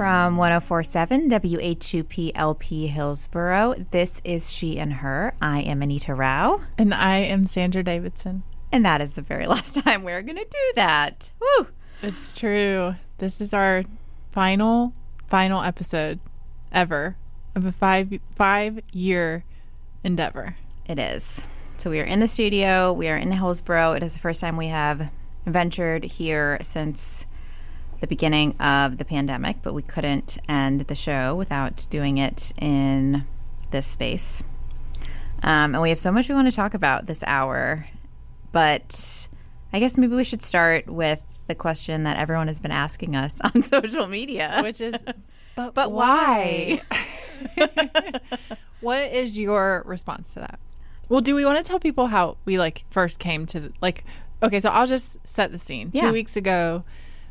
From 1047 WHUP LP Hillsborough, this is She and Her. I am Anita Rao. And I am Sandra Davidson. And that is the very last time we're going to do that. Woo! It's true. This is our final, final episode ever of a five five year endeavor. It is. So we are in the studio. We are in Hillsborough. It is the first time we have ventured here since the beginning of the pandemic, but we couldn't end the show without doing it in this space. Um, and we have so much we want to talk about this hour, but I guess maybe we should start with the question that everyone has been asking us on social media, Which is but, but why? what is your response to that? Well, do we want to tell people how we like first came to like okay, so I'll just set the scene. Yeah. Two weeks ago,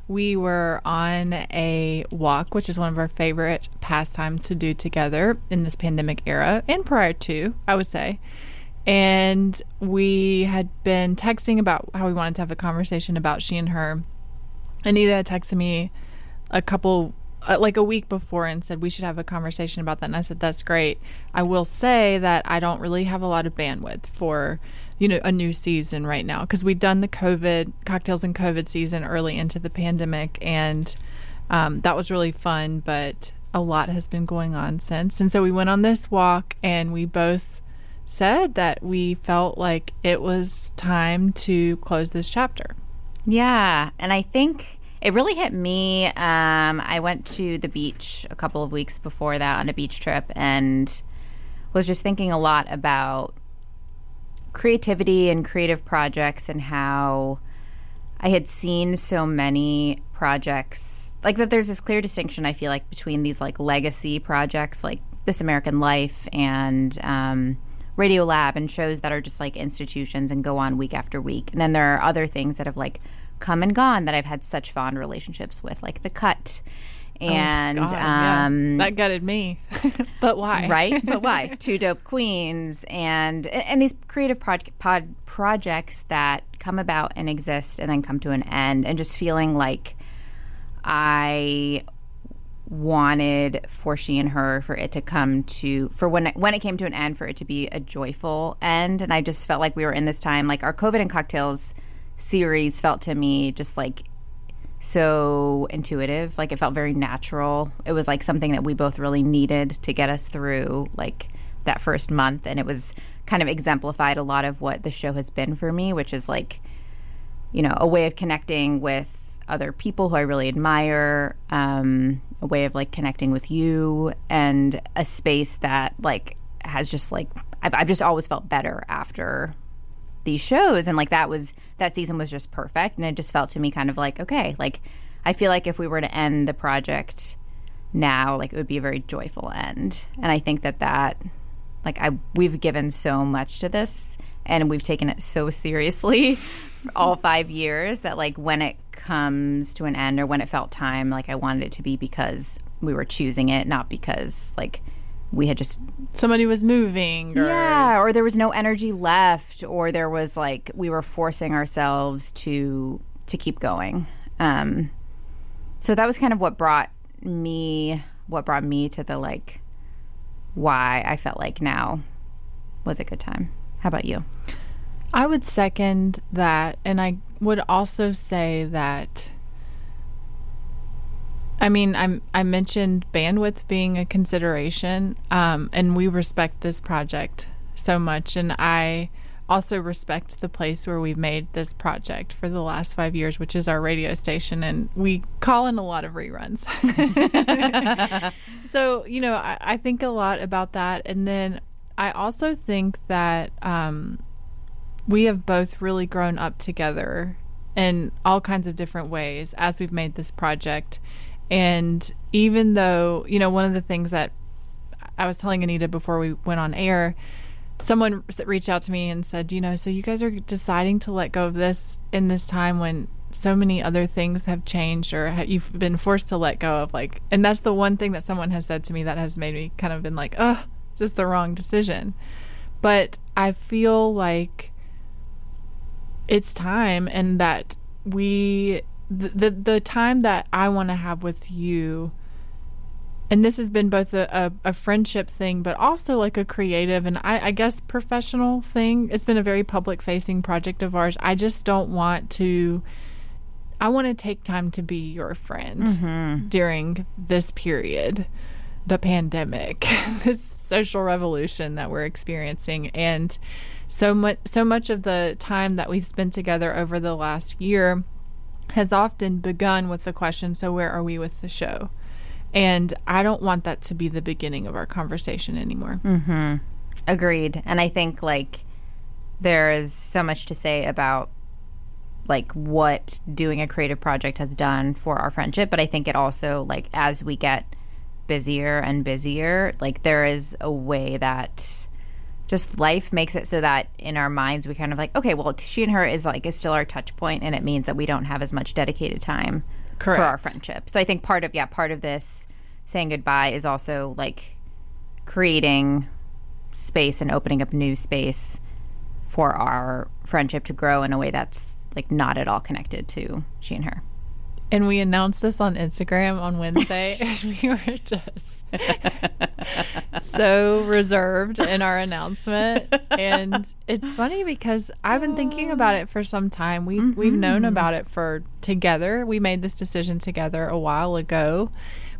we were on a walk, which is one of our favorite pastimes to do together in this pandemic era and prior to, I would say. And we had been texting about how we wanted to have a conversation about she and her. Anita had texted me a couple, uh, like a week before, and said we should have a conversation about that. And I said, that's great. I will say that I don't really have a lot of bandwidth for, you know, a new season right now because we'd done the COVID cocktails and COVID season early into the pandemic, and um, that was really fun. But a lot has been going on since, and so we went on this walk, and we both said that we felt like it was time to close this chapter. Yeah, and I think it really hit me. Um, I went to the beach a couple of weeks before that on a beach trip and was just thinking a lot about creativity and creative projects and how I had seen so many projects like that. There's this clear distinction I feel like between these like legacy projects like This American Life and um, Radiolab and shows that are just like institutions and go on week after week. And then there are other things that have like come and gone that I've had such fond relationships with, like The Cut. And Oh, God, yeah. um, that gutted me. but why? right? But why? Two dope queens and and these creative proj- pod projects that come about and exist and then come to an end, and just feeling like I wanted for she and her for it to come to for when it, when it came to an end for it to be a joyful end and I just felt like we were in this time like our COVID and cocktails series felt to me just like so intuitive. Like it felt very natural. It was like something that we both really needed to get us through like that first month. And it was kind of exemplified a lot of what the show has been for me, which is like, you know, a way of connecting with other people who I really admire, um, a way of like connecting with you, and a space that like has just like, I've, I've just always felt better after these shows and like that was that season was just perfect and it just felt to me kind of like okay like i feel like if we were to end the project now like it would be a very joyful end. And i think that that like i we've given so much to this and we've taken it so seriously all five years that like when it comes to an end or when it felt time like i wanted it to be because we were choosing it not because like we had just Somebody was moving. Or, yeah, or there was no energy left, or there was like we were forcing ourselves to to keep going. Um, so that was kind of what brought me what brought me to the like why I felt like now was a good time. How about you? I would second that. And I would also say that. I mean, I'm, I mentioned bandwidth being a consideration, um, and we respect this project so much. And I also respect the place where we've made this project for the last five years, which is our radio station. And we call in a lot of reruns. so, you know, I, I, think a lot about that. And then I also think that um, we have both really grown up together in all kinds of different ways as we've made this project. And even though, you know, one of the things that I was telling Anita before we went on air, someone reached out to me and said, you know, so you guys are deciding to let go of this in this time when so many other things have changed or have, you've been forced to let go of like and that's the one thing that someone has said to me that has made me kind of been like oh is this the wrong decision. But i feel like it's time and that we the the, the time that i want to have with you and this has been both a, a, a, friendship thing but also like a creative and I, I, guess professional thing. It's been a very public facing project of ours. I just don't want to i want to take time to be your friend mm-hmm. during this period the pandemic this social revolution that we're experiencing. And so much so much of the time that we've spent together over the last year has often begun with the question so where are we with the show and I don't want that to be the beginning of our conversation anymore. Mm-hmm. Agreed. And I think like there is so much to say about like what doing a creative project has done for our friendship, but I think it also like as we get busier and busier, like there is a way that just life makes it so that in our minds we kind of like okay, well she and her is like is still our touch point and it means that we don't have as much dedicated time Correct. for our friendship. So I think part of yeah, part of this saying goodbye is also like creating space and opening up new space for our friendship to grow in a way that's like not at all connected to she and her. And we announced this on Instagram on Wednesday, and we were just so reserved in our announcement. And it's funny because I've been thinking about it for some time. We mm-hmm. we've known about it for together. We made this decision together a while ago,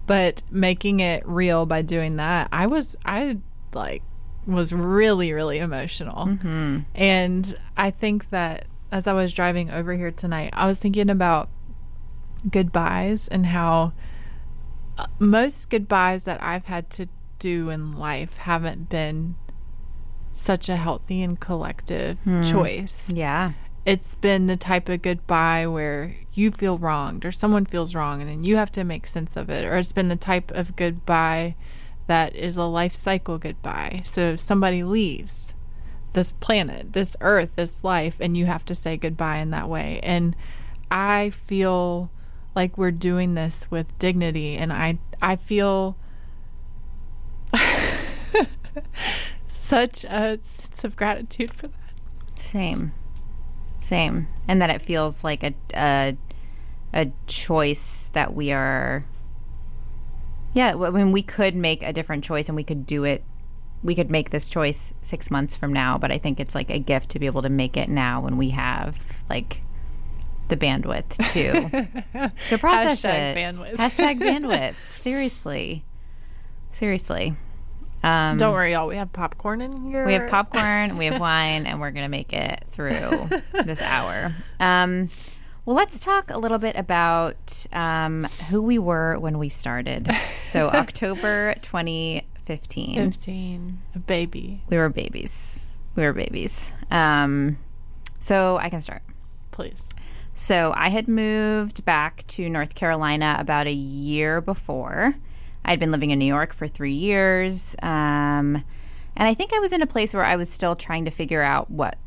but making it real by doing that, I was I like was really really emotional, mm-hmm. and I think that as I was driving over here tonight, I was thinking about goodbyes and how uh, most goodbyes that I've had to do in life haven't been such a healthy and collective hmm. choice. Yeah. It's been the type of goodbye where you feel wronged or someone feels wrong and then you have to make sense of it. Or it's been the type of goodbye that is a life cycle goodbye. So somebody leaves this planet, this earth, this life, and you have to say goodbye in that way. And I feel like we're doing this with dignity and I I feel such a sense of gratitude for that. Same. Same. And that it feels like a a, a choice that we are yeah, I mean we could make a different choice and we could do it we could make this choice 6 months from now, but I think it's like a gift to be able to make it now when we have like the bandwidth to to process Hashtag it. Bandwidth. Hashtag bandwidth. Seriously, seriously. Um, Don't worry, y'all. We have popcorn in here. We have popcorn. we have wine, and we're gonna make it through this hour. Um, well, let's talk a little bit about um, who we were when we started. So October 2015. 15. A baby. We were babies. We were babies. Um, so I can start. Please. So I had moved back to North Carolina about a year before. I'd been living in New York for three years. Um, and I think I was in a place where I was still trying to figure out what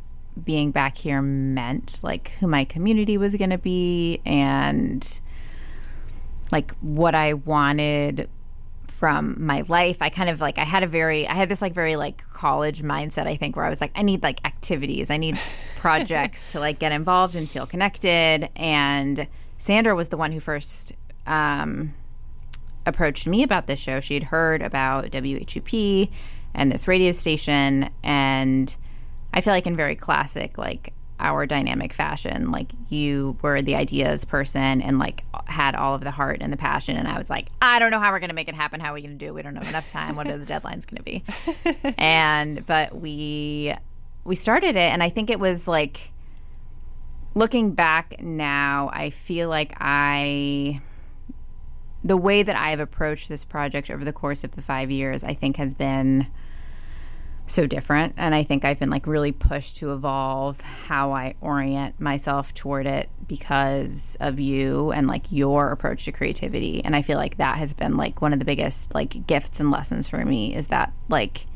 being back here meant, like who my community was going to be and like what I wanted from my life. I kind of like I had a very I had this like very like college mindset I think where I was like I need like activities. I need projects to like get involved and feel connected and Sandra was the one who first um, approached me about this show. She had heard about WHUP and this radio station and I feel like in very classic like our dynamic fashion. Like you were the ideas person and like had all of the heart and the passion, and I was like, I don't know how we're going to make it happen. How are we going to do it? We don't have enough time. What are the deadlines going to be? and but we we started it, and I think it was like looking back now. I feel like I the way that I've approached this project over the course of the five years, I think has been so different. And I think I've been like really pushed to evolve how I orient myself toward it because of you and like your approach to creativity. And I feel like that has been like one of the biggest like gifts and lessons for me is that like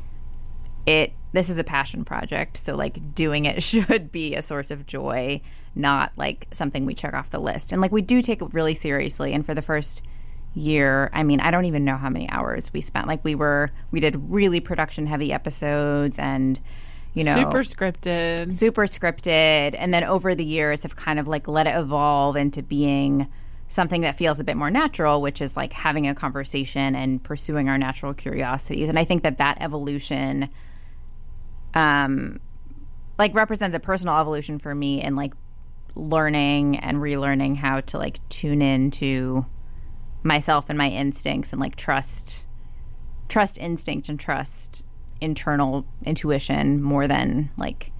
it this is a passion project. So like doing it should be a source of joy, not like something we check off the list. And like we do take it really seriously. And for the first year. I mean, I don't even know how many hours we spent. Like we were we did really production heavy episodes and you know super scripted. Super scripted and then over the years have kind of like let it evolve into being something that feels a bit more natural, which is like having a conversation and pursuing our natural curiosities. And I think that that evolution um like represents a personal evolution for me in like learning and relearning how to like tune in to myself and my instincts and like trust trust instinct and trust internal intuition more than like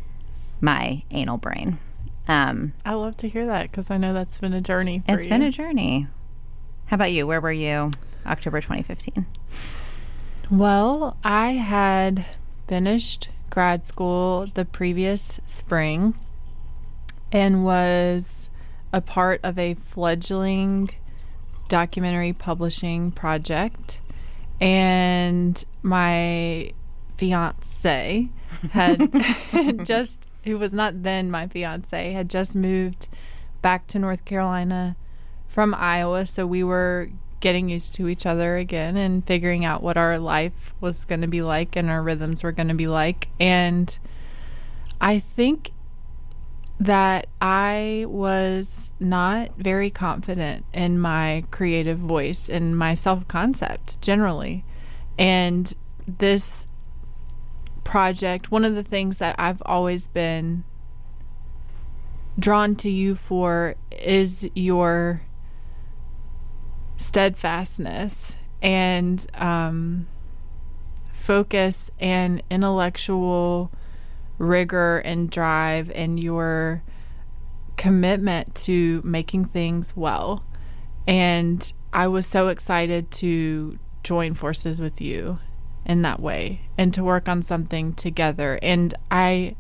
my anal brain. Um, I love to hear that because I know that's been a journey. It's you. It's been a journey. How about you? Where were you October 2015? Well, I had finished grad school the previous spring and was a part of a fledgling documentary publishing project, and my fiance had just who was not then my fiance had just moved back to North Carolina from Iowa, so we were getting used to each other again and figuring out what our life was going to be like and our rhythms were going to be like. And I think that I was not very confident in my creative voice and my self concept generally. And this project, one of the things that I've always been drawn to you for is your steadfastness and um, focus and intellectual rigor and drive and your commitment to making things well. And I was so excited to join forces with you in that way and to work on something together. And I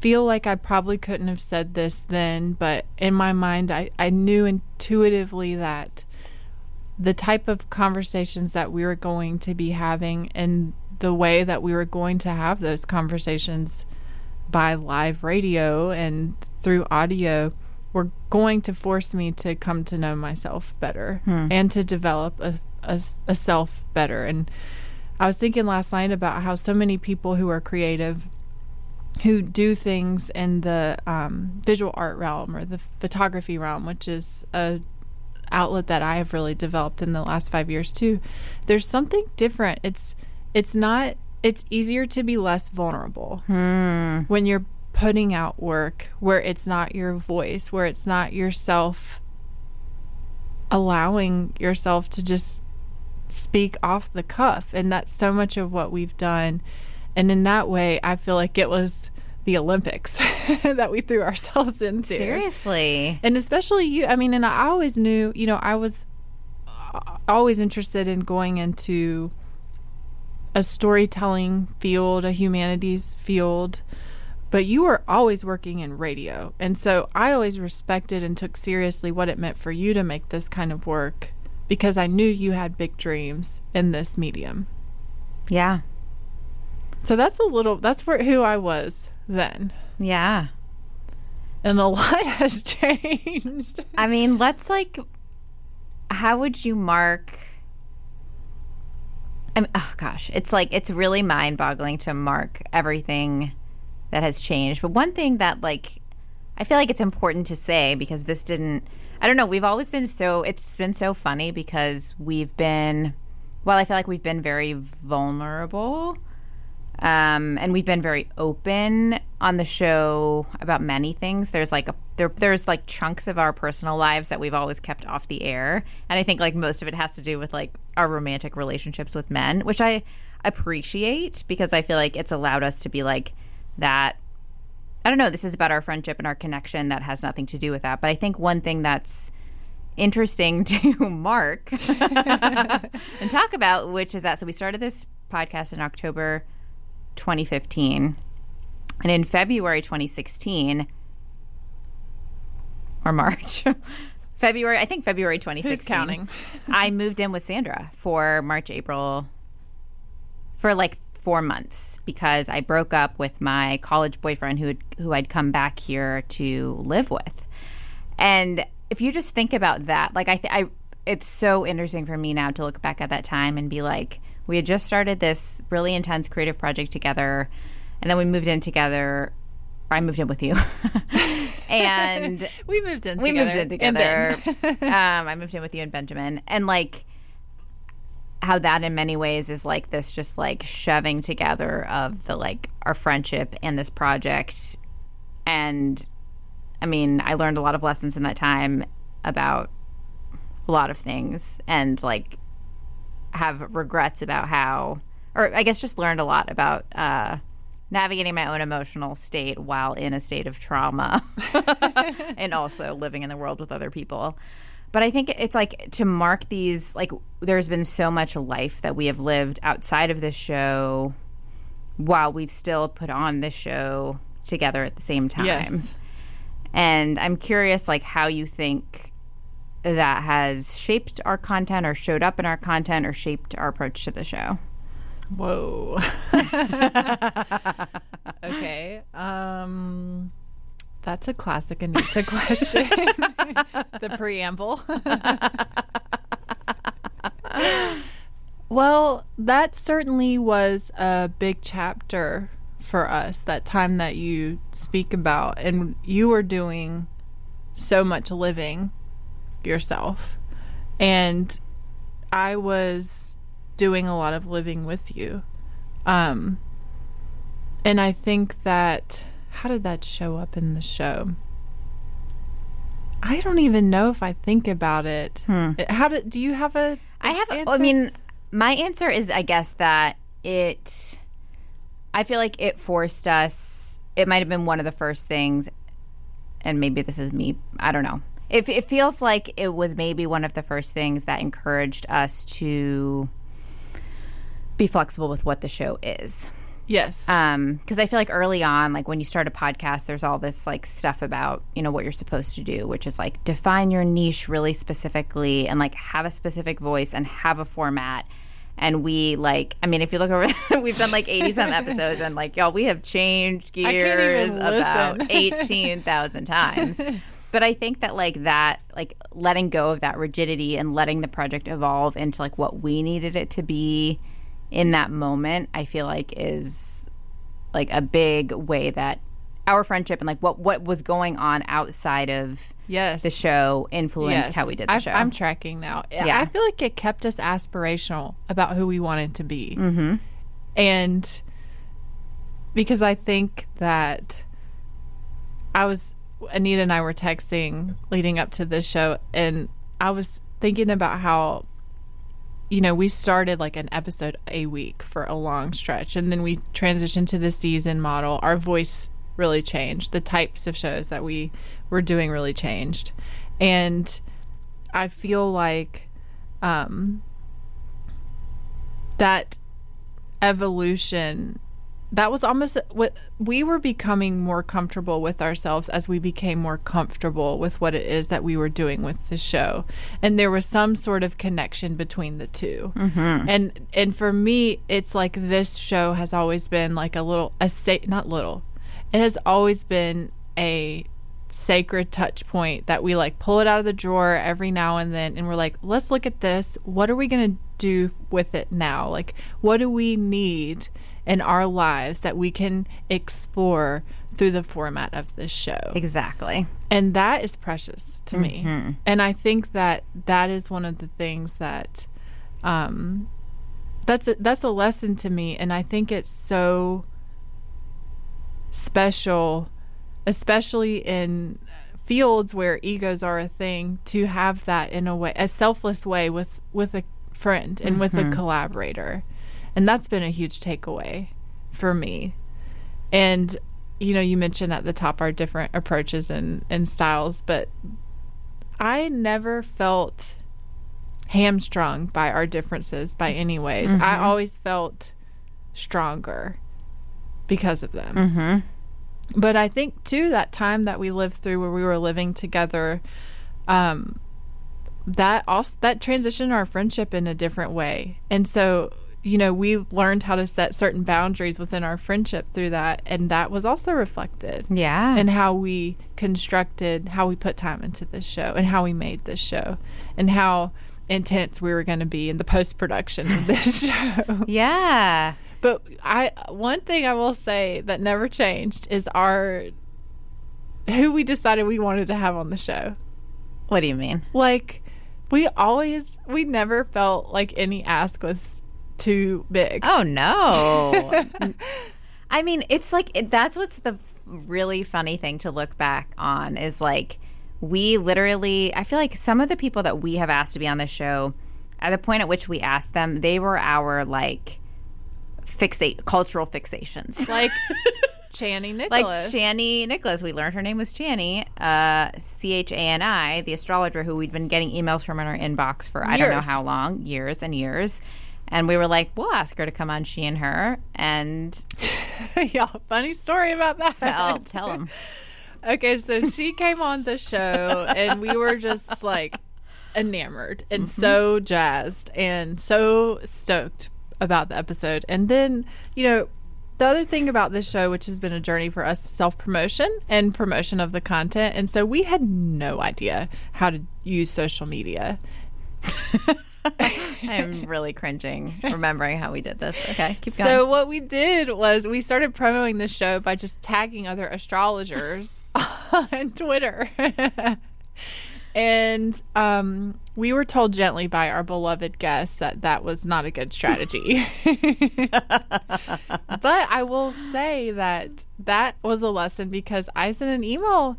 feel like I probably couldn't have said this then, but in my mind, I, I knew intuitively that the type of conversations that we were going to be having and the way that we were going to have those conversations by live radio and through audio were going to force me to come to know myself better hmm. and to develop a, a, a, self better. And I was thinking last night about how so many people who are creative, who do things in the um, visual art realm or the photography realm, which is a outlet that I have really developed in the last five years too. There's something different. It's it's not it's easier to be less vulnerable hmm. when you're putting out work where it's not your voice, where it's not yourself allowing yourself to just speak off the cuff. And that's so much of what we've done. And in that way, I feel like it was the Olympics that we threw ourselves into. Seriously. And especially you. I mean, and I always knew, you know, I was always interested in going into a storytelling field, a humanities field, but you were always working in radio. And so I always respected and took seriously what it meant for you to make this kind of work because I knew you had big dreams in this medium. Yeah. So that's a little that's for who I was then. Yeah. And a lot has changed. I mean, let's like how would you mark I'm, oh gosh, it's like it's really mind-boggling to mark everything that has changed. But one thing that like I feel like it's important to say because this didn't I don't know, we've always been so it's been so funny because we've been well, I feel like we've been very vulnerable. Um, and we've been very open on the show about many things. There's like a there, there's like chunks of our personal lives that we've always kept off the air, and I think like most of it has to do with like our romantic relationships with men, which I appreciate because I feel like it's allowed us to be like that. I don't know. This is about our friendship and our connection that has nothing to do with that. But I think one thing that's interesting to mark and talk about, which is that so we started this podcast in October 2015. And in February 2016, or March, February, I think February 2016. Who's counting? I moved in with Sandra for March, April, for like four months because I broke up with my college boyfriend who who I'd come back here to live with. And if you just think about that, like I, th- I, it's so interesting for me now to look back at that time and be like, we had just started this really intense creative project together, and then we moved in together. I moved in with you, and we moved in we together. moved in together. Um, I moved in with you and Benjamin, and like how that in many ways is like this, just like shoving together of the like our friendship and this project, and I mean, I learned a lot of lessons in that time about a lot of things, and like have regrets about how, or I guess just learned a lot about uh, navigating my own emotional state while in a state of trauma and also living in the world with other people. But I think it's like to mark these, like, there's been so much life that we have lived outside of this show while we've still put on this show together at the same time. Yes. And I'm curious, like, how you think that has shaped our content or showed up in our content or shaped our approach to the show. Whoa. okay. Um that's a classic Anita question. the preamble. well, that certainly was a big chapter for us, that time that you speak about. And you were doing so much living yourself. And I was doing a lot of living with you. Um and I think that how did that show up in the show? I don't even know if I think about it. How did do you have a I have. I mean, my answer is, I guess that it. I feel like it forced us. It might have been one of the first things, and maybe this is me. I don't know. It, it feels like it was maybe one of the first things that encouraged us to be flexible with what the show is. Yes. Um, because I feel like early on, like when you start a podcast, there's all this like stuff about you know what you're supposed to do, which is like define your niche really specifically and like have a specific voice and have a format. And we like, I mean, if you look over, we've done like 80 some episodes, and like y'all, we have changed gears about listen. 18,000 times. But I think that like that, like letting go of that rigidity and letting the project evolve into like what we needed it to be in that moment, I feel like is like a big way that our friendship and like what what was going on outside of yes. the show influenced how we did the I, show. I'm tracking now. Yeah. I feel like it kept us aspirational about who we wanted to be. Mm-hmm. And because I think that I was, Anita and I were texting leading up to this show, and I was thinking about how, you know, we started like an episode a week for a long stretch, and then we transitioned to the season model. Our voice really changed. The types of shows that we were doing really changed. And I feel like um, that evolution that was almost what we were becoming more comfortable with ourselves as we became more comfortable with what it is that we were doing with the show and there was some sort of connection between the 2 mm-hmm. and and for me it's like this show has always been like a little a sa- not little it has always been a sacred touch point that we like pull it out of the drawer every now and then and we're like let's look at this what are we going to do with it now? Like, what do we need in our lives that we can explore through the format of this show? Exactly. And that is precious to me. And I think that that is one of the things that um that's a, that's a lesson to me and I think it's so special especially in fields where egos are a thing to have that in a way a selfless way with with a friend and with a collaborator. And that's been a huge takeaway for me. And you know, you mentioned at the top our different approaches and, and styles, but I never felt hamstrung by our differences by any ways. I always felt stronger because of them. Mm-hmm. But I think too that time that we lived through where we were living together, um, that also that transitioned our friendship in a different way. And so, you know, we learned how to set certain boundaries within our friendship through that, and that was also reflected Yeah. And how we constructed, how we put time into this show, and how we made this show, and how intense we were going to be in the post production of this show. yeah. But I one thing I will say that never changed is our who we decided we wanted to have on the show. What do you mean? Like we always we never felt like any ask was too big. Oh no. I mean, it's like it, that's what's the really funny thing to look back on is like we literally I feel like some of the people that we have asked to be on the show at the point at which we asked them, they were our like fixate cultural fixations. Like Channing like Nicholas. Chani Nicholas. We learned her name was Chani, uh, C H A N I, the astrologer who we'd been getting emails from in our inbox for I don't know how long, years and years. And we were like, we'll ask her to come on She and Her, and yeah, funny story about that. I'll tell them. Okay, so she came on the show and we were just like enamored and mm-hmm. so jazzed and so stoked about the episode. And then, you know, the other thing about this show, which has been a journey for us, self promotion and promotion of the content. And so we had no idea how to use social media. I'm really cringing remembering how we did this. Okay, keep going. So what we did was we started promoting the show by just tagging other astrologers on Twitter. and um, we were told gently by our beloved guests that that was not a good strategy. but I will say that that was a lesson because I sent an email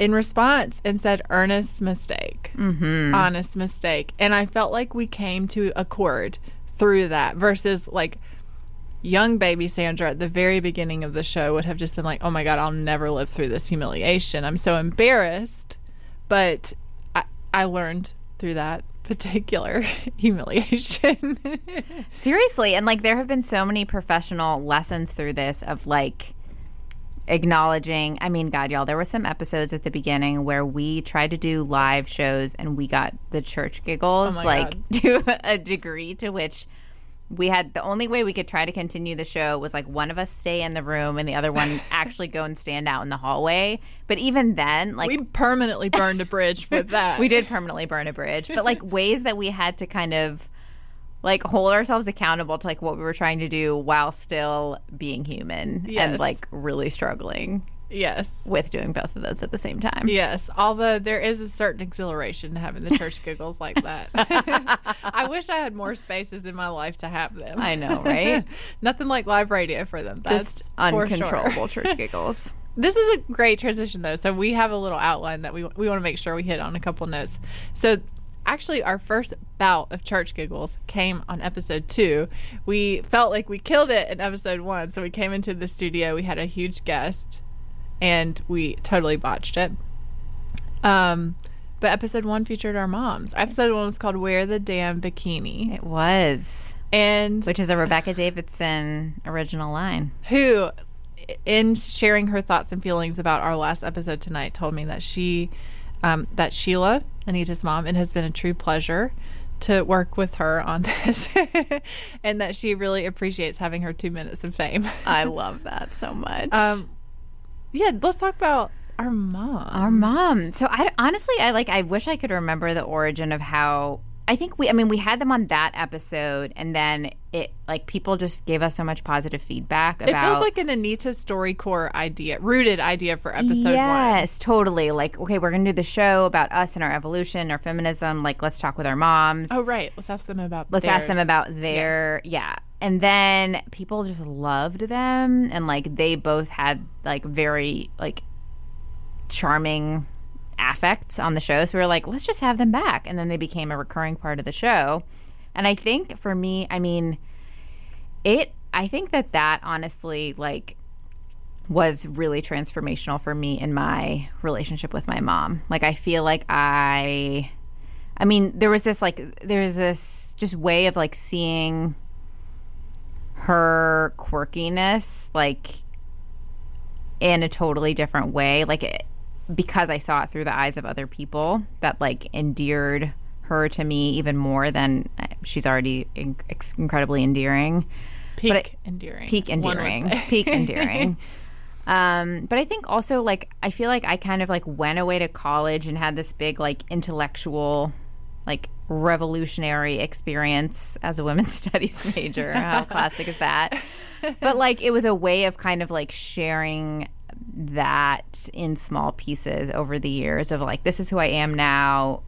in response and said earnest mistake. Mm-hmm. Honest mistake. And i felt like we came to accord through that versus like young baby sandra at the very beginning of the show would have just been like oh my god i'll never live through this humiliation. I'm so embarrassed. But i, I learned through that particular humiliation. Seriously, and like there have been so many professional lessons through this of like acknowledging. I mean, God, y'all, there were some episodes at the beginning where we tried to do live shows and we got the church giggles, Oh like to a degree to which we had the only way we could try to continue the show was like one of us stay in the room and the other one actually go and stand out in the hallway. But even then, like we permanently burned a bridge with that we did permanently burn a bridge but like ways that we had to kind of like hold ourselves accountable to like what we were trying to do while still being human Yes. and like really struggling yes with doing both of those at the same time Yes, although there is a certain exhilaration to having the church giggles like that. I wish I had more spaces in my life to have them. i know right Nothing like live radio for them. That's just for sure. uncontrollable church giggles This is a great transition though. So we have a little outline that we we want to make sure we hit on a couple notes. So actually our first bout of church giggles came on episode 2. We felt like we killed it in episode 1, so we came into the studio, we had a huge guest and we totally botched it. Um but episode 1 featured our moms. Episode 1 was called Wear the Damn Bikini. it was And which is a rebecca davidson original line who in sharing her thoughts and feelings about our last episode tonight told me that she um, that sheila anita's mom it has been a true pleasure to work with her on this and that she really appreciates having her two minutes of fame i love that so much um, yeah let's talk about our mom Our mom. So I honestly, I like. I wish I could remember the origin of how. I think we I mean we had them on that episode and then it like people just gave us so much positive feedback about It feels like an Anita StoryCorps idea, rooted idea for episode one. yes, totally. Like, okay, we're gonna do the show about us and our evolution, our feminism. Like, let's talk with our moms. Oh, right. Let's ask them about. let's ask them about their yeah. And then people just loved them, and like they both had like very like charming affects on the show. So we were like, let's just have them back, and then they became a recurring part of the show. And I think for me, I mean, it. I think that that honestly like was really transformational for me in my relationship with my mom. Like I feel like I I mean, there was this like there's this just way of like seeing her quirkiness like in a totally different way like it, because I saw it through the eyes of other people that like endeared her to me even more than uh, she's already in- incredibly endearing. Peak it- endearing. peak endearing peak endearing. Um but i think also like i feel like i kind of like went away to college and had this big like intellectual like revolutionary experience as a women's studies major. How classic is that? But like it was a way of kind of like sharing that in small pieces over the years of like this is who i am now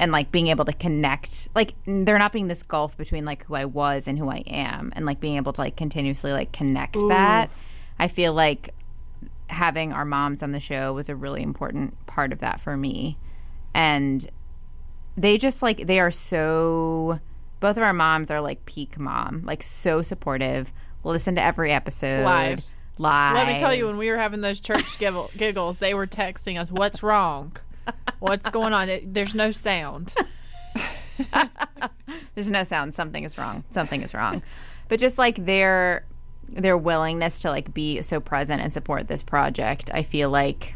and like being able to connect like there not being this gulf between like who I was and who I am and like being able to like continuously like connect that I feel like having our moms on the show was a really important part of that for me. And they just like they are so both of our moms are like peak mom like so supportive. Listen to every episode. Live. Let me tell you, when we were having those church giggle- giggles, they were texting us, "What's wrong? What's going on? There's no sound." there's no sound something is wrong something is wrong but just like their their willingness to like be so present and support this project i feel like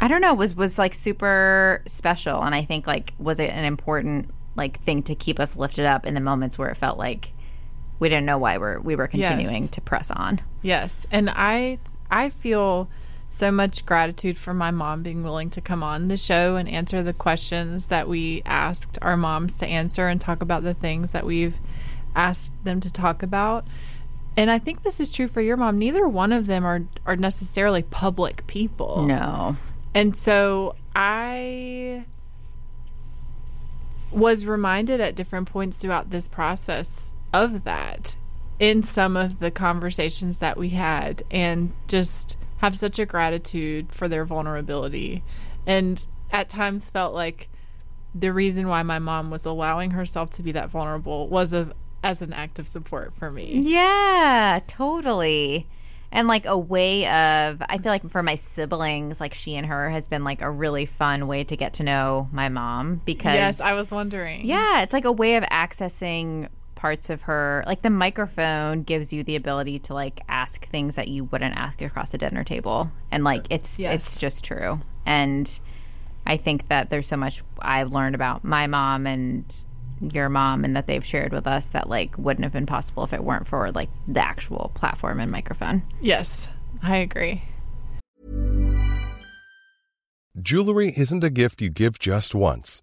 i don't know was was like super special and i think like was it an important like thing to keep us lifted up in the moments where it felt like we didn't know why we're we were continuing Yes. to press on Yes, and I I feel so much gratitude for my mom being willing to come on the show and answer the questions that we asked our moms to answer and talk about the things that we've asked them to talk about. And I think this is true for your mom. Neither one of them are are necessarily public people. no And so I was reminded at different points throughout this process of that in some of the conversations that we had and just have such a gratitude for their vulnerability and at times felt like the reason why my mom was allowing herself to be that vulnerable was a, as an act of support for me. Yeah, totally. And like a way of, I feel like for my siblings, like she and her has been like a really fun way to get to know my mom because, Yes, I was wondering. yeah, it's like a way of accessing parts of her. Like the microphone gives you the ability to like ask things that you wouldn't ask across a dinner table, and like it's Yes. it's just true. And I think that there's so much I've learned about my mom and your mom and that they've shared with us that like wouldn't have been possible if it weren't for like the actual platform and microphone. Yes, I agree. Jewelry isn't a gift you give just once.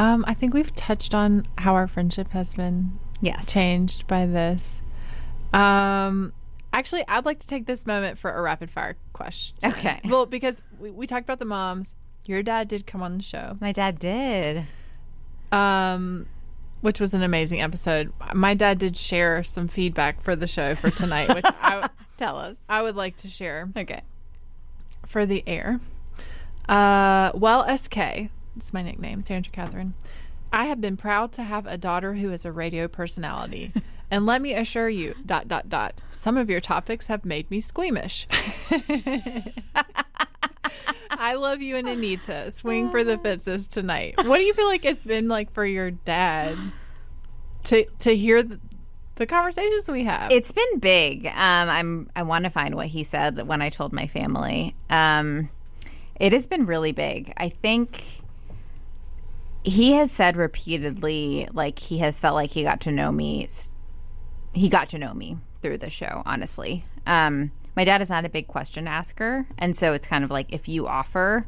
Um, I think we've touched on how our friendship has been Yes. changed by this. Um, actually, I'd like to take this moment for a rapid fire question. Okay. Well, because we, we talked about the moms. Your dad did come on the show. My dad did. um, which was an amazing episode. My dad did share some feedback for the show for tonight, which I, Tell us. I would like to share Okay. for the air. Uh, well, SK, it's my nickname, Sandra Catherine. I have been proud to have a daughter who is a radio personality. and let me assure you, dot, dot, dot, some of your topics have made me squeamish. I love you and Anita. Swing for the fences tonight. What do you feel like it's been like for your dad to to hear the, the conversations we have? It's been big. Um, I'm. I want to find what he said when I told my family. Um, it has been really big. I think he has said repeatedly, like he has felt like he got to know me. He got to know me through the show. Honestly, um, my dad is not a big question asker, and so it's kind of like if you offer.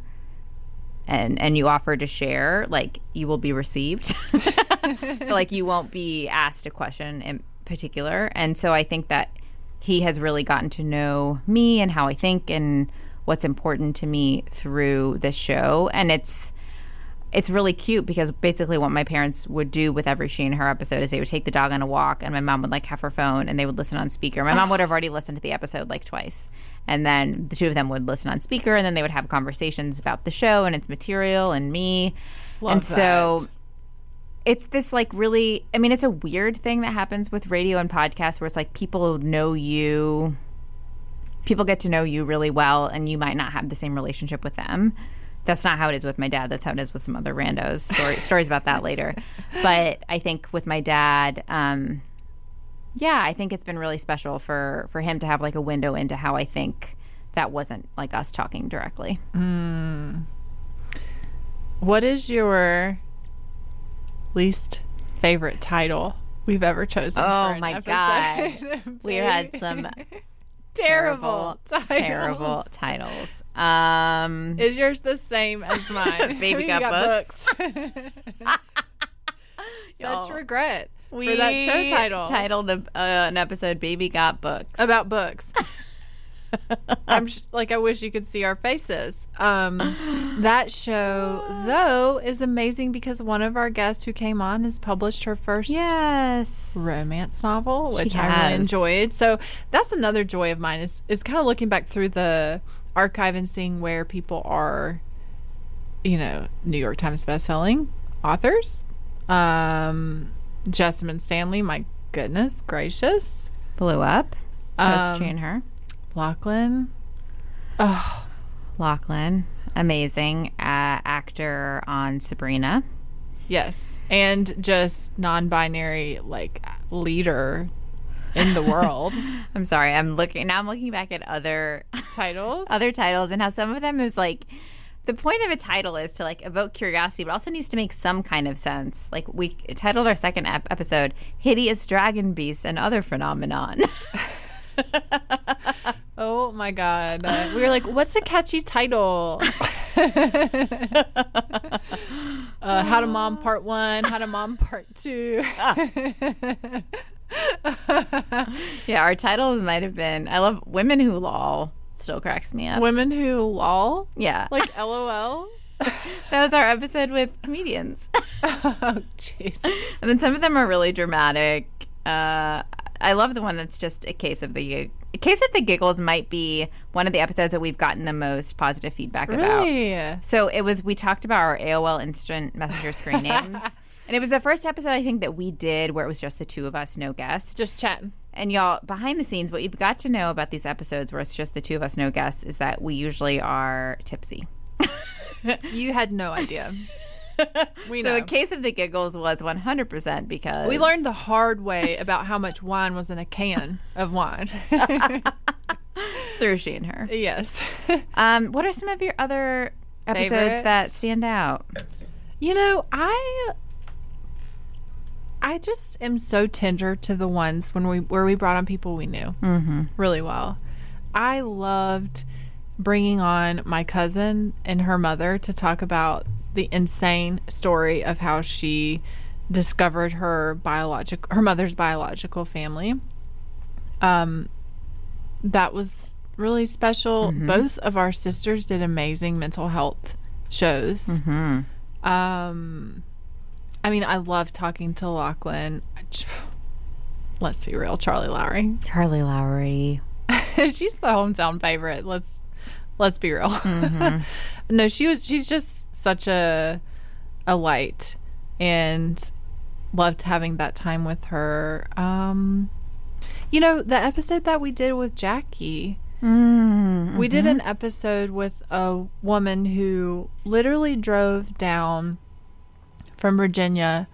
And, and you offer to share, like you will be received. but like you won't be asked a question in particular. And so I think that he has really gotten to know me and how I think and what's important to me through this show. And it's it's really cute because basically what my parents would do with every she and her episode is they would take the dog on a walk and my mom would like have her phone and they would listen on speaker. My mom would have already listened to the episode like twice. And then the two of them would listen on speaker and then they would have conversations about the show and its material and me. Love and so that. it's this like really i mean it's a weird thing that happens with radio and podcasts where it's like people know you people get to know you really well and you might not have the same relationship with them that's not how it is with my dad. That's how it is with some other randos. Story, stories about that later. But i think with my dad um yeah i think it's been really special for for him to have like a window into how i think that wasn't like us talking directly. What is your least favorite title we've ever chosen? Oh my episode? we had some terrible, titles. terrible titles. Um, Is yours the same as mine? Baby We Got Books. Such regret we for that show title. titled a, uh, an episode "Baby Got Books" about books. I'm sh- like I wish you could see our faces. Um, that show though is amazing because one of our guests who came on has published her first yes. romance novel, which I really enjoyed. So that's another joy of mine is is kind of looking back through the archive and seeing where people are, you know, New York Times bestselling authors. Um, Jessamyn Stanley, my goodness gracious, Blew up. Post Um, her. Lachlan. Oh, Lachlan, amazing uh, actor on Sabrina. yes, and just non-binary like leader in the world. I'm sorry, I'm looking now. I'm looking back at other Titles. other titles and how some of them is like the point of a title is to like evoke curiosity, but also needs to make some kind of sense. Like we titled our second ep- episode "Hideous Dragon Beasts and Other Phenomenon." Oh my god. Uh, we were like, what's a catchy title? uh, how to Mom Part 1, How to Mom Part 2. yeah, our titles might have been. I love "Women Who Lol." Still cracks me up. Women Who Lol. yeah, Like LOL. that was our episode with comedians. oh, jeez. and then some of them are really dramatic. Uh, I love the one that's just a case of the case of the giggles. Might be one of the episodes that we've gotten the most positive feedback about. So it was we talked about our AOL instant messenger screen names. And it was the first episode I think that we did where it was just the two of us, no guests. Just chatting. And y'all, behind the scenes, what you've got to know about these episodes where it's just the two of us, no guests, is that we usually are tipsy. You had no idea. We So know. a case of the giggles was 100% because we learned the hard way about how much wine was in a can of wine. through she and her. yes. Um, what are some of your other episodes Favorites? that stand out? You know, I I just am so tender to the ones when we where we brought on people we knew really well. I loved bringing on my cousin and her mother to talk about the insane story of how she discovered her biological her mother's biological family. Um that was really special. Both of our sisters did amazing mental health shows. Um I mean, I love talking to Lachlan. Let's be real, Charly Lowry. Charly Lowry. she's the hometown favorite. Let's let's be real. Mm-hmm. no, she was. She's just such a a light, and loved having that time with her. Um, you know, the episode that we did with Jackie. Mm-hmm. We did an episode with a woman who literally drove down from Virginia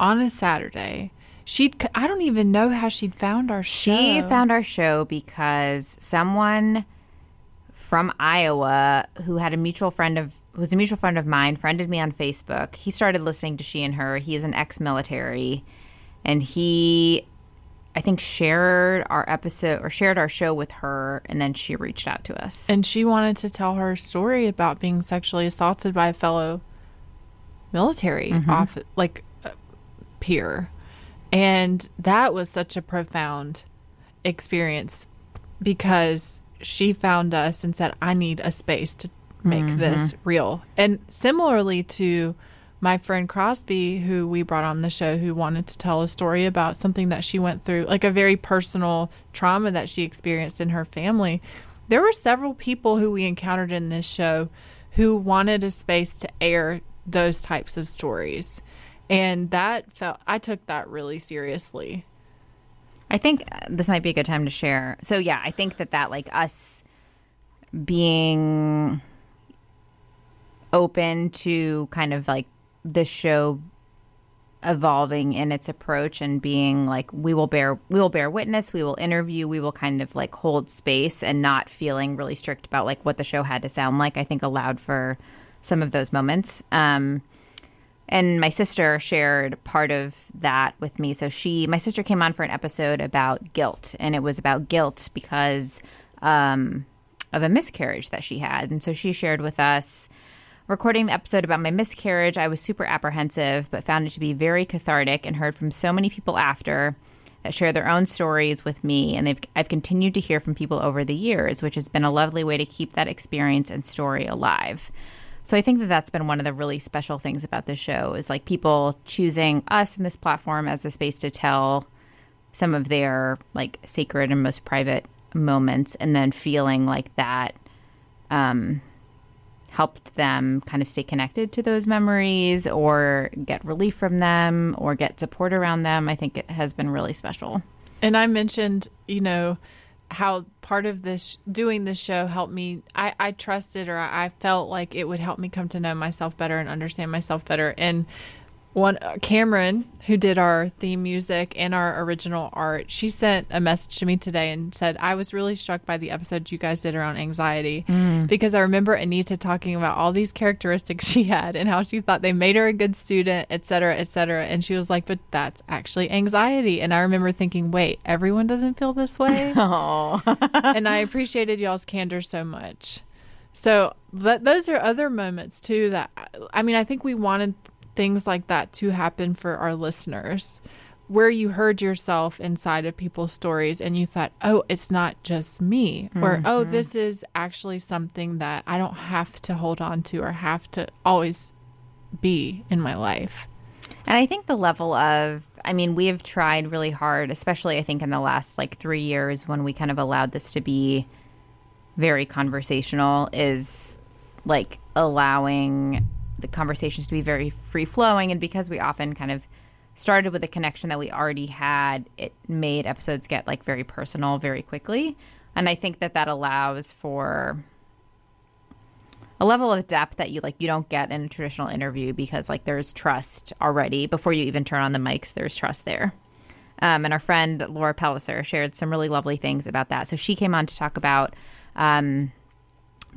on a Saturday. She'd I don't even know how she'd found our show. She found our show because someone from Iowa who had a mutual friend of who was a mutual friend of mine friended me on Facebook. He started listening to She and Her. He is an ex-military and he I think shared our episode or shared our show with her and then she reached out to us. And she wanted to tell her story about being sexually assaulted by a fellow military mm-hmm. off like uh, peer. And that was such a profound experience because she found us and said, I need a space to make mm-hmm. this real. And similarly to my friend Crosby, who we brought on the show, who wanted to tell a story about something that she went through, like a very personal trauma that she experienced in her family. There were several people who we encountered in this show who wanted a space to air those types of stories. And that felt, I took that really seriously. I think uh, this might be a good time to share. So, yeah, I think that that, like, us being open to kind of like the show evolving in its approach and being like we will bear we will bear witness we will interview we will kind of like hold space and not feeling really strict about like what the show had to sound like i think allowed for some of those moments um and my sister shared part of that with me so she my sister came on for an episode about guilt and it was about guilt because um of a miscarriage that she had and so she shared with us Recording the episode about my miscarriage, I was super apprehensive, but found it to be very cathartic and heard from so many people after that share their own stories with me. And they've, I've continued to hear from people over the years, which has been a lovely way to keep that experience and story alive. So I think that that's been one of the really special things about the show is like people choosing us and this platform as a space to tell some of their like sacred and most private moments and then feeling like that um, helped them kind of stay connected to those memories or get relief from them or get support around them, I think it has been really special. And I mentioned, you know, how part of this doing this show helped me. I, I trusted or I felt like it would help me come to know myself better and understand myself better. And one uh, Cameron, who did our theme music and our original art, she sent a message to me today and said, I was really struck by the episode you guys did around anxiety mm. because I remember Anita talking about all these characteristics she had and how she thought they made her a good student, et cetera, et cetera. And she was like, but that's actually anxiety. And I remember thinking, wait, everyone doesn't feel this way? and I appreciated y'all's candor so much. So th- those are other moments too that I mean I think we wanted things like that to happen for our listeners where you heard yourself inside of people's stories and you thought, oh, it's not just me, mm-hmm. or oh, this is actually something that I don't have to hold on to or have to always be in my life. And I think the level of, I mean, we have tried really hard, especially I think in the last like three years when we kind of allowed this to be very conversational, is like allowing the conversations to be very free flowing. And because we often kind of started with a connection that we already had, it made episodes get like very personal very quickly. And I think that that allows for a level of depth that you like you don't get in a traditional interview because like there's trust already before you even turn on the mics there's trust there um, and our friend laura pelliser shared some really lovely things about that so she came on to talk about um,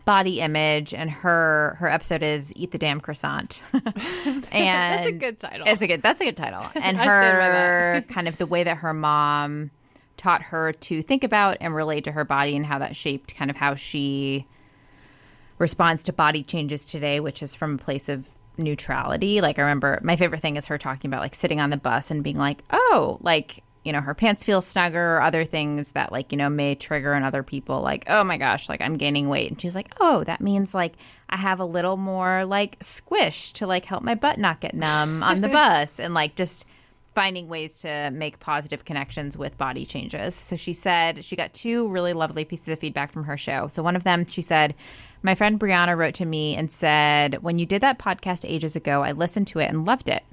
body image and her her episode is eat the damn croissant. And that's a good title. it's a good that's a good title. And her kind of the way that her mom taught her to think about and relate to her body and how that shaped kind of how she responds to body changes today which is from a place of neutrality. Like i remember my favorite thing is her talking about like sitting on the bus and being like oh like you know, her pants feel snugger, or other things that like, you know, may trigger in other people like, "Oh my gosh, like I'm gaining weight." And she's like, "Oh, that means like I have a little more like squish to like help my butt not get numb on the bus." And like just finding ways to make positive connections with body changes. So she said she got two really lovely pieces of feedback from her show. So one of them, she said, My friend Brianna wrote to me and said, When you did that podcast ages ago, I listened to it and loved it.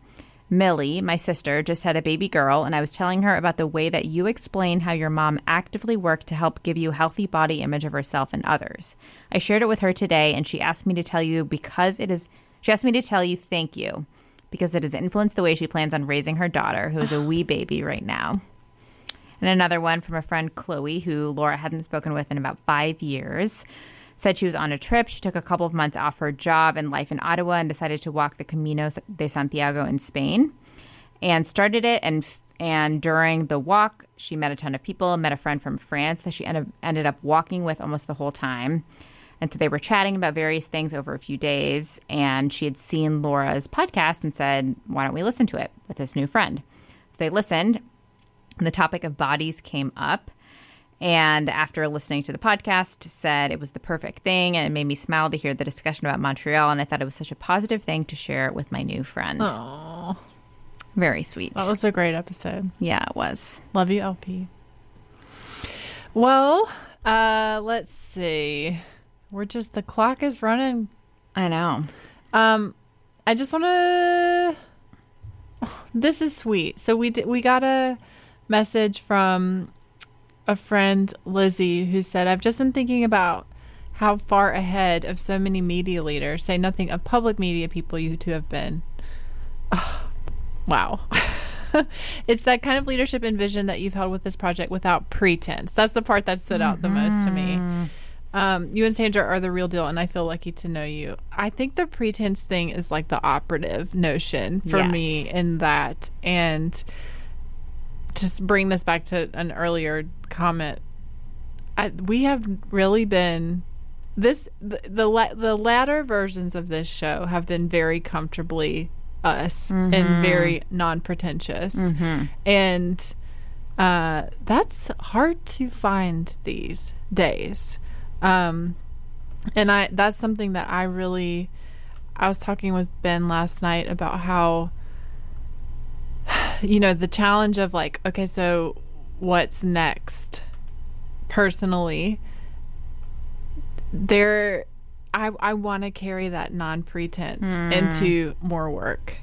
Millie, my sister, just had a baby girl, and I was telling her about the way that you explain how your mom actively worked to help give you healthy body image of herself and others. I shared it with her today, and she asked me to tell you because it is, she asked me to tell you thank you because it has influenced the way she plans on raising her daughter, who is a wee baby right now. And another one from a friend, Chloe, who Laura hadn't spoken with in about five years said she was on a trip. She took a couple of months off her job and life in Ottawa and decided to walk the Camino de Santiago in Spain and started it. And and during the walk, she met a ton of people, met a friend from France that she ended, ended up walking with almost the whole time. And so they were chatting about various things over a few days. And she had seen Laura's podcast and said, Why don't we listen to it with this new friend? So they listened. And the topic of bodies came up and after listening to the podcast said it was the perfect thing and it made me smile to hear the discussion about Montreal and I thought it was such a positive thing to share with my new friend. Aww. Very sweet. That was a great episode. Yeah, it was. Love you, LP. Well, uh, let's see. We're just the clock is running. I know. Um, I just want to. Oh, this is sweet. So we did, we got a message from a friend, Lizzie, who said, I've just been thinking about how far ahead of so many media leaders, say nothing of public media people, you two have been. Oh, wow. it's that kind of leadership and vision that you've held with this project without pretense. That's the part that stood out mm-hmm. the most to me. Mm-hmm. Um, you and Sandra are the real deal, and I feel lucky to know you. I think the pretense thing is like the operative notion for yes. me in that. And just bring this back to an earlier comment. I, we have really been this the the, the latter versions of this show have been very comfortably us mm-hmm. and very non-pretentious mm-hmm. and uh, that's hard to find these days um, and i that's something that i really i was talking with ben last night about how you know, the challenge of like, okay, so what's next personally? There, I, I want to carry that non pretense mm. into more work,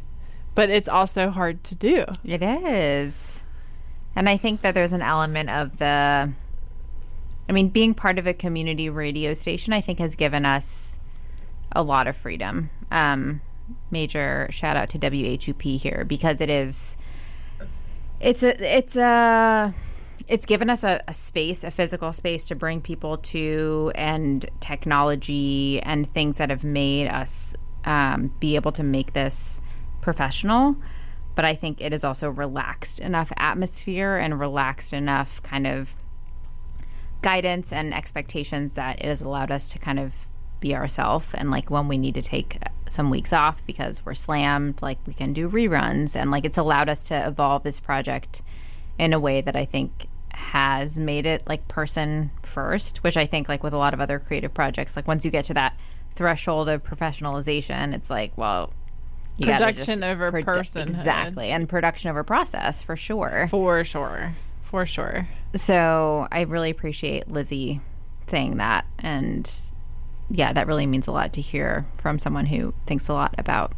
but it's also hard to do. It is. And I think that there's an element of the, I mean, being part of a community radio station, I think has given us a lot of freedom. Um, major shout out to WHUP here because it is it's a it's a it's given us a, a, space, a physical space to bring people to, and technology and things that have made us um, be able to make this professional. But I think it is also relaxed enough atmosphere and relaxed enough kind of guidance and expectations that it has allowed us to kind of be ourselves and like when we need to take some weeks off because we're slammed like we can do reruns. And like it's allowed us to evolve this project in a way that i think has made it like person first which i think like with a lot of other creative projects like once you get to that threshold of professionalization it's like well production over produ- person exactly. And production over process for sure. For sure. For sure. So i really appreciate lizzie saying that. And yeah, that really means a lot to hear from someone who thinks a lot about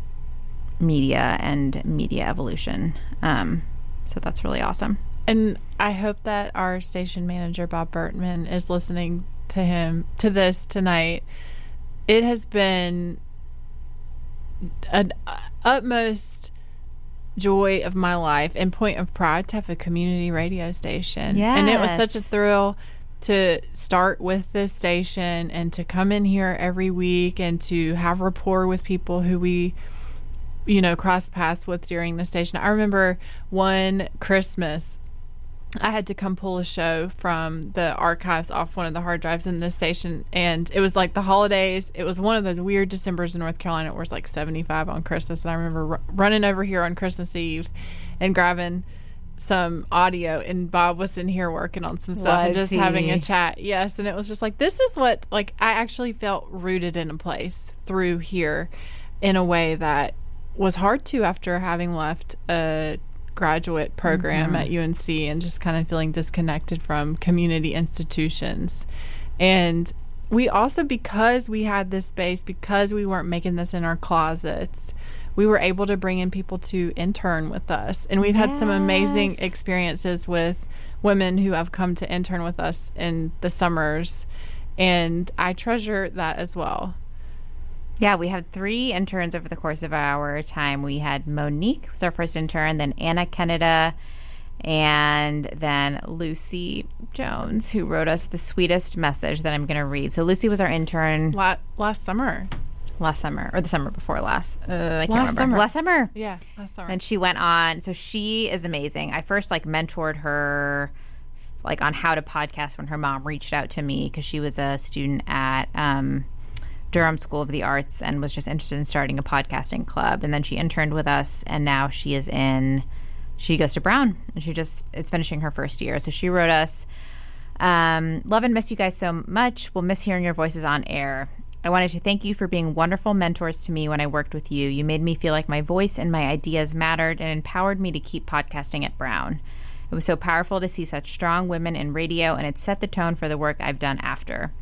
media and media evolution. Um, so that's really awesome. And I hope that our station manager Bob Burtman is listening to him to this tonight. It has been an utmost joy of my life and point of pride to have a community radio station. Yeah, And it was such a thrill to start with this station and to come in here every week and to have rapport with people who we you know cross paths with during the station. I remember one Christmas I had to come pull a show from the archives off one of the hard drives in this station and it was like the holidays. It was one of those weird Decembers in North Carolina. It was like 75 on Christmas and I remember r- running over here on Christmas Eve and grabbing some audio and Bob was in here working on some stuff and Was just having a chat. Yes, and it was just like this is what like I actually felt rooted in a place through here in a way that was hard to after having left a graduate program mm-hmm. at UNC and just kind of feeling disconnected from community institutions. And we also because we had this space because we weren't making this in our closets we were able to bring in people to intern with us. And we've had some amazing experiences with women who have come to intern with us in the summers. And i treasure that as well. Yeah, we had three interns over the course of our time. We had Monique was our first intern, then Anna Canada, and then Lucy Jones, who wrote us the sweetest message that I'm going to read. So Lucy was our intern La- last summer last summer, or the summer before last. Uh, I can't Last remember. summer. Last summer. yeah last summer And she went on. So she is amazing. I first like mentored her, like on how to podcast when her mom reached out to me because she was a student at um, Durham School of the Arts and was just interested in starting a podcasting club. And then she interned with us, and now she is in. She goes to Brown, and she just is finishing her first year. So she wrote us. Um, love and miss you guys so much. We'll miss hearing your voices on air. I wanted to thank you for being wonderful mentors to me when I worked with you. You made me feel like my voice and my ideas mattered and empowered me to keep podcasting at Brown. It was so powerful to see such strong women in radio, and it set the tone for the work I've done after.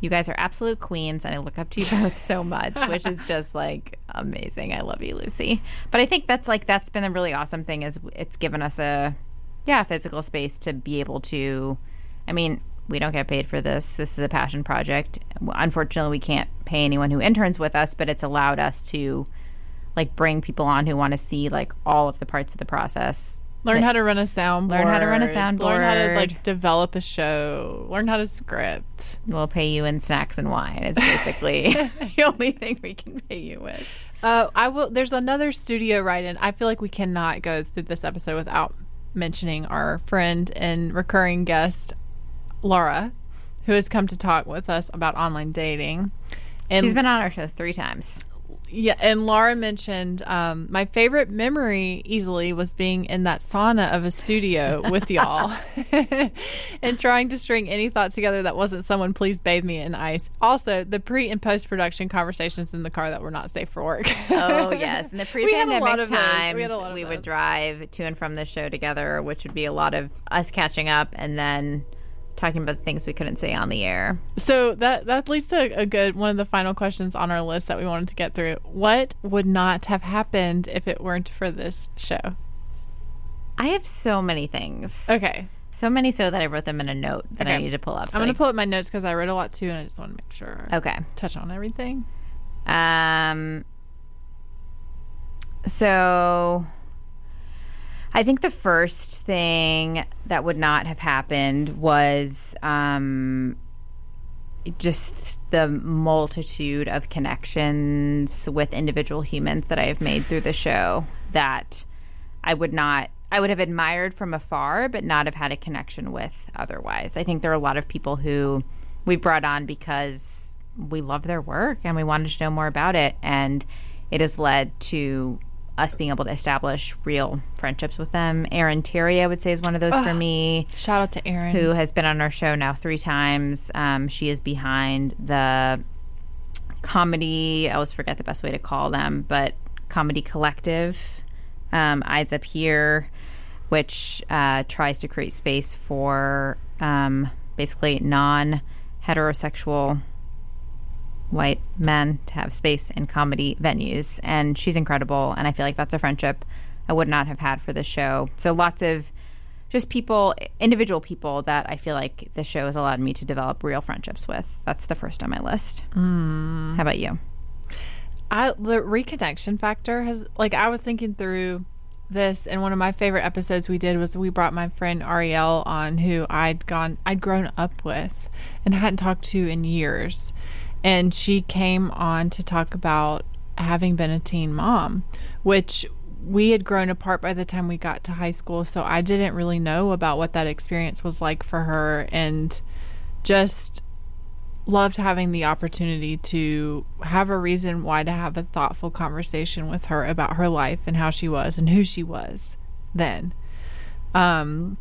You guys are absolute queens, and I look up to you both so much, which is just like amazing. I love you, Lucy. But I think that's like that's been a really awesome thing is it's given us a yeah physical space to be able to. I mean, we don't get paid for this. This is a passion project. Unfortunately, we can't pay anyone who interns with us, but it's allowed us to like bring people on who want to see like all of the parts of the process. learn how to run a soundboard Learn how to run a learn how to like develop a show learn how to script We'll pay you in snacks and wine. It's basically the only thing we can pay you with. Uh, I will. There's another studio write-in. I feel like we cannot go through this episode without mentioning our friend and recurring guest, Laura, who has come to talk with us about online dating. And She's been on our show three times. yeah, and Laura mentioned um, my favorite memory easily was being in that sauna of a studio with y'all and trying to string any thought together that wasn't someone please bathe me in ice. Also, the pre and post production conversations in the car that were not safe for work. Oh yes, in the We had a lot pre-pandemic of those. We times, had a lot of we would drive to and from the show together, which would be a lot of us catching up and then talking about the things we couldn't say on the air. So that that leads to a good one of the final questions on our list that we wanted to get through. What would not have happened if it weren't for this show? I have so many things. Okay, So many so that I wrote them in a note that I need to pull up. So I'm going to pull up my notes because I wrote a lot too, and I just want to make sure Okay. touch on everything. Um. So, I think the first thing that would not have happened was um, just the multitude of connections with individual humans that I have made through the show that I would not. I would have admired from afar, but not have had a connection with otherwise. I think there are a lot of people who we've brought on because we love their work and we wanted to know more about it. And it has led to us being able to establish real friendships with them. Erin Terry, I would say, is one of those for me Shout out to Aaron. who has been on our show now three times. Um, she is behind the comedy. I always forget the best way to call them, but comedy collective. Um, Eyes Up Here, which uh, tries to create space for um, basically non heterosexual white men to have space in comedy venues. And she's incredible. And I feel like that's a friendship I would not have had for this show. So lots of just people, individual people that I feel like the show has allowed me to develop real friendships with. That's the first on my list. Mm. How about you? I the reconnection factor has like I was thinking through this and one of my favorite episodes we did was we brought my friend Ariel on who I'd gone I'd grown up with and hadn't talked to in years. And she came on to talk about having been a teen mom, which we had grown apart by the time we got to high school, so I didn't really know about what that experience was like for her and just loved having the opportunity to have a reason why to have a thoughtful conversation with her about her life and how she was and who she was then. Um,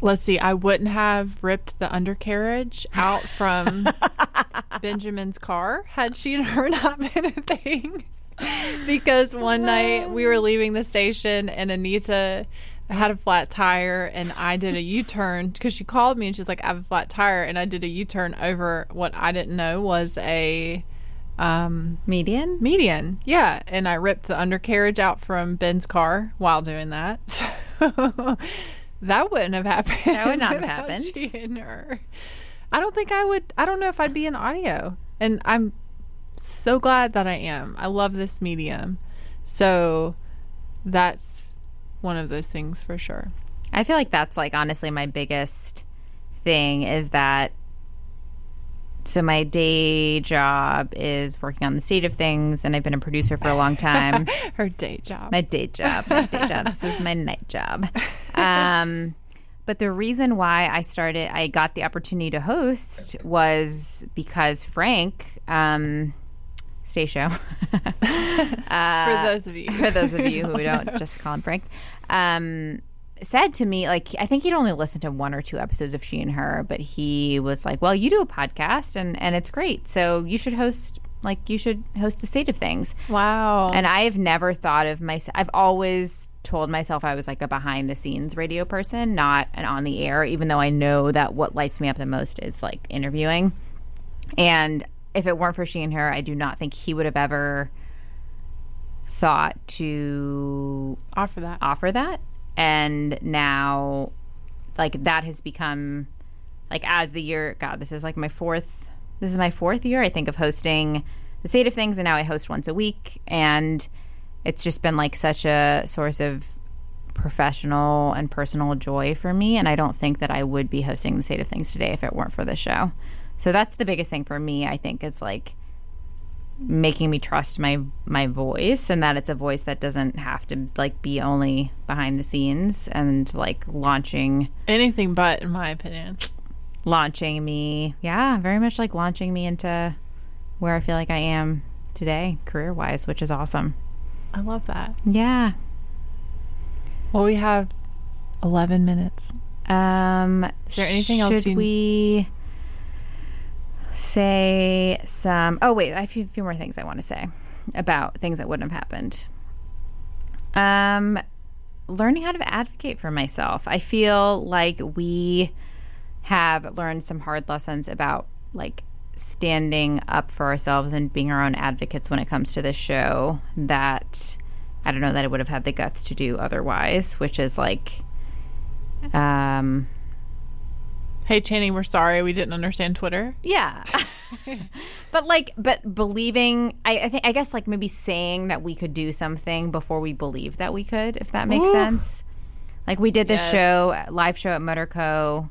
let's see. I wouldn't have ripped the undercarriage out from Benjamin's car had she and her not been a thing. because one night we were leaving the station and Anita had a flat tire and I did a U turn because she called me and she's like, I have a flat tire. And I did a U turn over what I didn't know was a um, Median? median. Yeah. And I ripped the undercarriage out from Ben's car while doing that. So that wouldn't have happened. That would not have happened. and. I don't think I would. I don't know if I'd be in audio. And I'm so glad that I am. I love this medium. So that's one of those things for sure. I feel like that's like honestly my biggest thing is that so my day job is working on the state of things and I've been a producer for a long time. Her day job. my day job, my day job. This is my night job. Um but the reason why I started I got the opportunity to host was because Frank um Stasio. for those of you. for those of you who don't just call him Frank, um, said to me, like, I think he'd only listened to one or two episodes of She and Her, but he was like, well, you do a podcast and, and it's great. So you should host, like, you should host the state of things. Wow. And I have never thought of myself, I've always told myself I was like a behind the scenes radio person, not an on the air, even though I know that what lights me up the most is like interviewing. And if it weren't for She and Her, I do not think he would have ever thought to offer that. offer that and now like that has become like as the year god this is like my fourth this is my fourth year i think of hosting the state of things and now i host once a week. And it's just been like such a source of professional and personal joy for me and i don't think that i would be hosting the state of things today if it weren't for this show. So that's the biggest thing for me i think is like making me trust my my voice and that it's a voice that doesn't have to like be only behind the scenes and like launching Anything but, in my opinion. launching me yeah very much like launching me into where i feel like i am today career wise which is awesome I love that. yeah Well, we have 11 minutes. um Is there anything else should we say some oh wait i have a few, more things i want to say about things that wouldn't have happened. Um learning how to advocate for myself. I feel like we have learned some hard lessons about like standing up for ourselves and being our own advocates when it comes to this show that i don't know that i would have had the guts to do otherwise which is like um Hey, Channing, we're sorry we didn't understand Twitter. Yeah. but like but believing I, I think I guess like maybe saying that we could do something before we believed that we could, if that makes Ooh. sense. Like we did this Yes. show, live show at Motorco,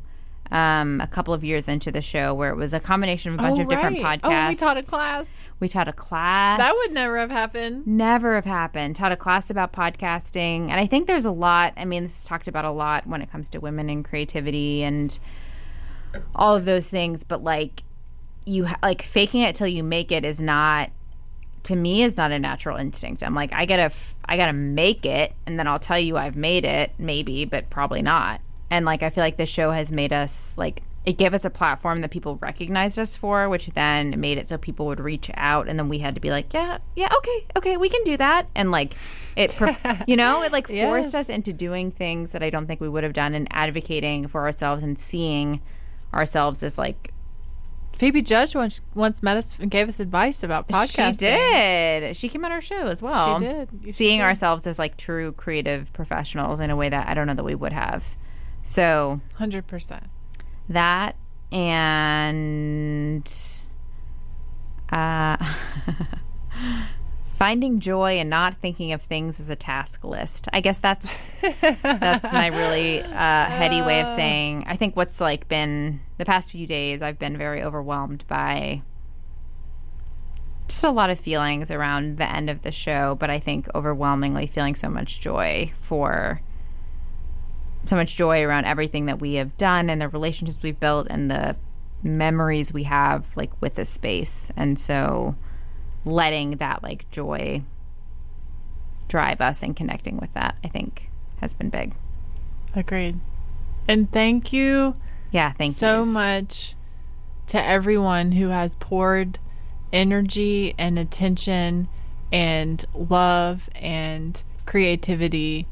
um, a couple of years into the show where it was a combination of a bunch Oh, of different podcasts. Oh, we taught a class. We taught a class. That would never have happened. never have happened. Taught a class about podcasting, and I think there's a lot. I mean, this is talked about a lot when it comes to women and creativity and all of those things. But like, you ha- like faking it till you make it is not to me is not a natural instinct. I'm like, I gotta, f- I gotta make it, and then I'll tell you I've made it, maybe, but probably not. And like, I feel like this show has made us like it gave us a platform that people recognized us for, which then made it so people would reach out, and then we had to be like, yeah, yeah, okay, okay, we can do that, and like it, you know, it like forced Yes. us into doing things that I don't think we would have done, and advocating for ourselves and seeing ourselves as like Phoebe Judge once, once met us and gave us advice about podcasting. She did. She came on our show as well. She did. You Seeing should. ourselves as like true creative professionals in a way that I don't know that we would have. So 100%. that and uh, finding joy and not thinking of things as a task list. I guess that's that's my really uh, heady way of saying. I think what's like been the past few days, I've been very overwhelmed by just a lot of feelings around the end of the show, but I think overwhelmingly feeling so much joy for so much joy around everything that we have done and the relationships we've built and the memories we have like with this space. And so letting that like joy drive us and connecting with that, I think has been big. Agreed. And thank you Yeah, thank so yous. much to everyone who has poured energy and attention and love and creativity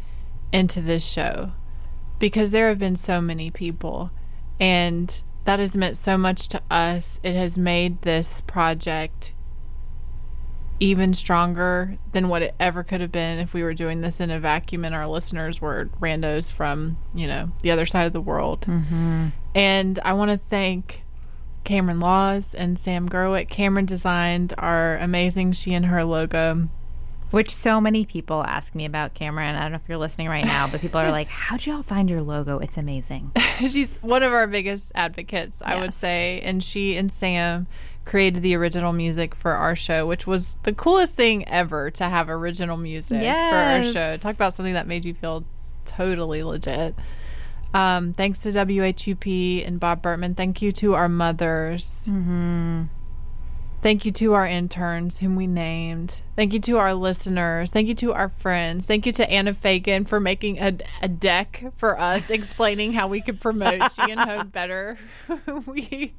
into this show because there have been so many people and that has meant so much to us. It has made this project even stronger than what it ever could have been if we were doing this in a vacuum and our listeners were randos from, you know, the other side of the world. Mm-hmm. And I want to thank Cameron Laws and Sam Gerwick. Cameron designed our amazing She and Her logo. Which so many people ask me about, Cameron. I don't know if you're listening right now, but people are like, How'd y'all find your logo? It's amazing. She's one of our biggest advocates, I would say. And she and Sam created the original music for our show, which was the coolest thing ever to have original music for our show. Talk about something that made you feel totally legit. Um, thanks to WHUP and Bob Burtman. Thank you to our mothers. Mm-hmm. Thank you to our interns whom we named. Thank you to our listeners. Thank you to our friends. Thank you to Anna Fagan for making a, a deck for us explaining how we could promote She and Ho better. we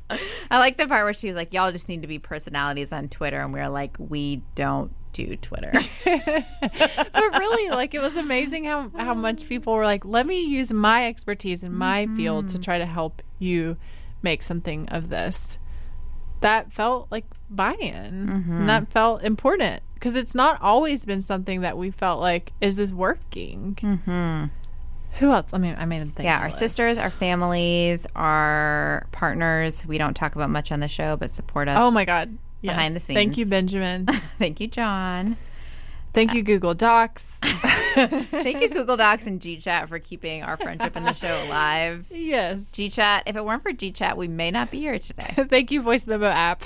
I like the part where she was like, Y'all just need to be personalities on Twitter. And we were like, We don't do Twitter. but really like it was amazing how how much people were like let me use my expertise in my field to mm-hmm. try to help you make something of this that felt like buy-in and that felt important because it's not always been something that we felt like is this working mm-hmm. who else i mean i made a thing yeah, our sisters, our families, our partners. We don't talk about much on the show, but support us. oh my god yes. Behind the scenes. thank you benjamin Thank you, John. Thank you google docs Thank you, Google Docs and GChat, for keeping our friendship and the show alive. yes GChat, if it weren't for GChat, we may not be here today. Thank you, voice memo app.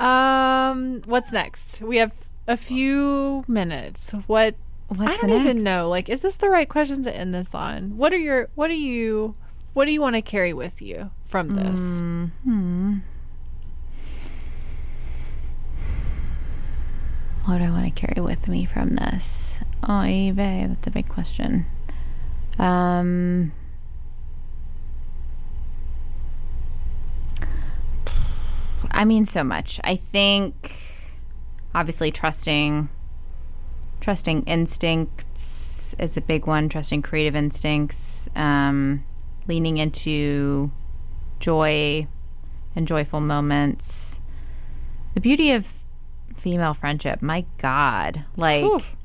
um, what's next? We have a few minutes. What? What's I don't even know. Like, is this the right question to end this on? What are your? What do you? What do you want to carry with you from this? What do I want to carry with me from this? Oh, eBay. That's a big question. Um, I mean, so much. I think, obviously, trusting, trusting instincts is a big one. Trusting creative instincts. Um, leaning into joy and joyful moments. The beauty of female friendship. My God, like Oof.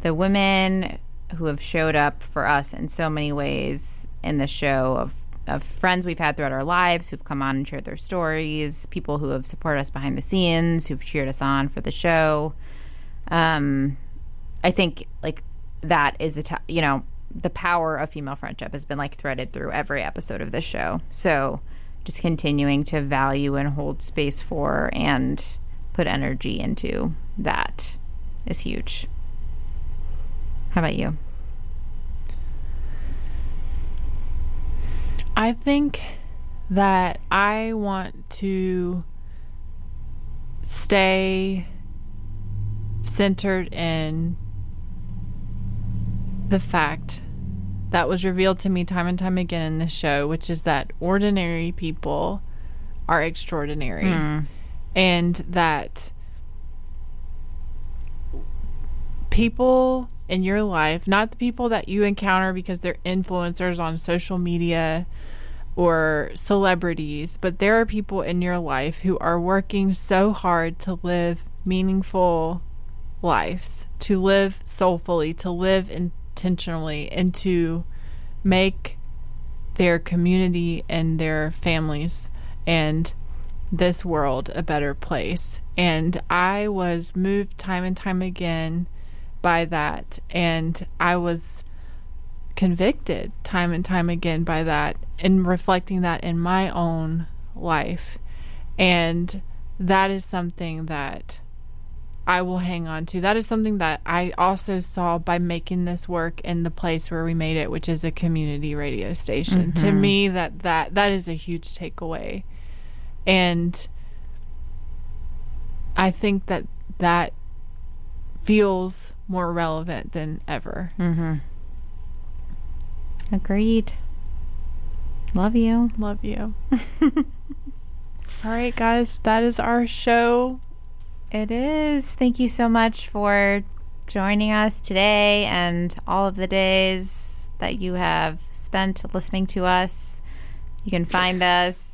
the women who have showed up for us in so many ways in the show of of friends we've had throughout our lives who've come on and shared their stories, people who have supported us behind the scenes, who've cheered us on for the show. Um, I think like that is a t- you know the power of female friendship has been like threaded through every episode of this show. So just continuing to value and hold space for and put energy into that is huge. How about you? I think that I want to stay centered in the fact that was revealed to me time and time again in this show, which is that ordinary people are extraordinary. Hmm. And that people in your life, not the people that you encounter because they're influencers on social media or celebrities, but there are people in your life who are working so hard to live meaningful lives, to live soulfully, to live intentionally, and to make their community and their families and this world a better place. And I was moved time and time again by that. And I was convicted time and time again by that and reflecting that in my own life. And that is something that I will hang on to. That is something that I also saw by making this work in the place where we made it, which is a community radio station. To mm-hmm. me that that that is a huge takeaway. And I think that that feels more relevant than ever. Mm-hmm. Agreed. Love you. Love you. All right, guys, that is our show. It is. Thank you so much for joining us today and all of the days that you have spent listening to us. You can find us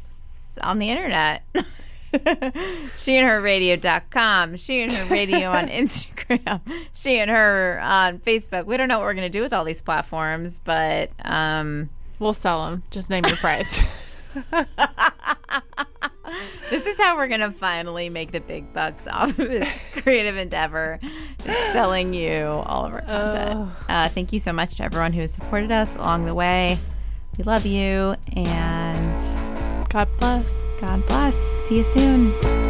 on the internet. she and her radio.com, she and her radio on Instagram, she and her on Facebook. We don't know what we're going to do with all these platforms, but um, we'll sell them. Just name your price. this is how we're going to finally make the big bucks off of this creative endeavor selling you all of our content. Uh, thank you so much to everyone who has supported us along the way. We love you and God bless. God bless. See you soon.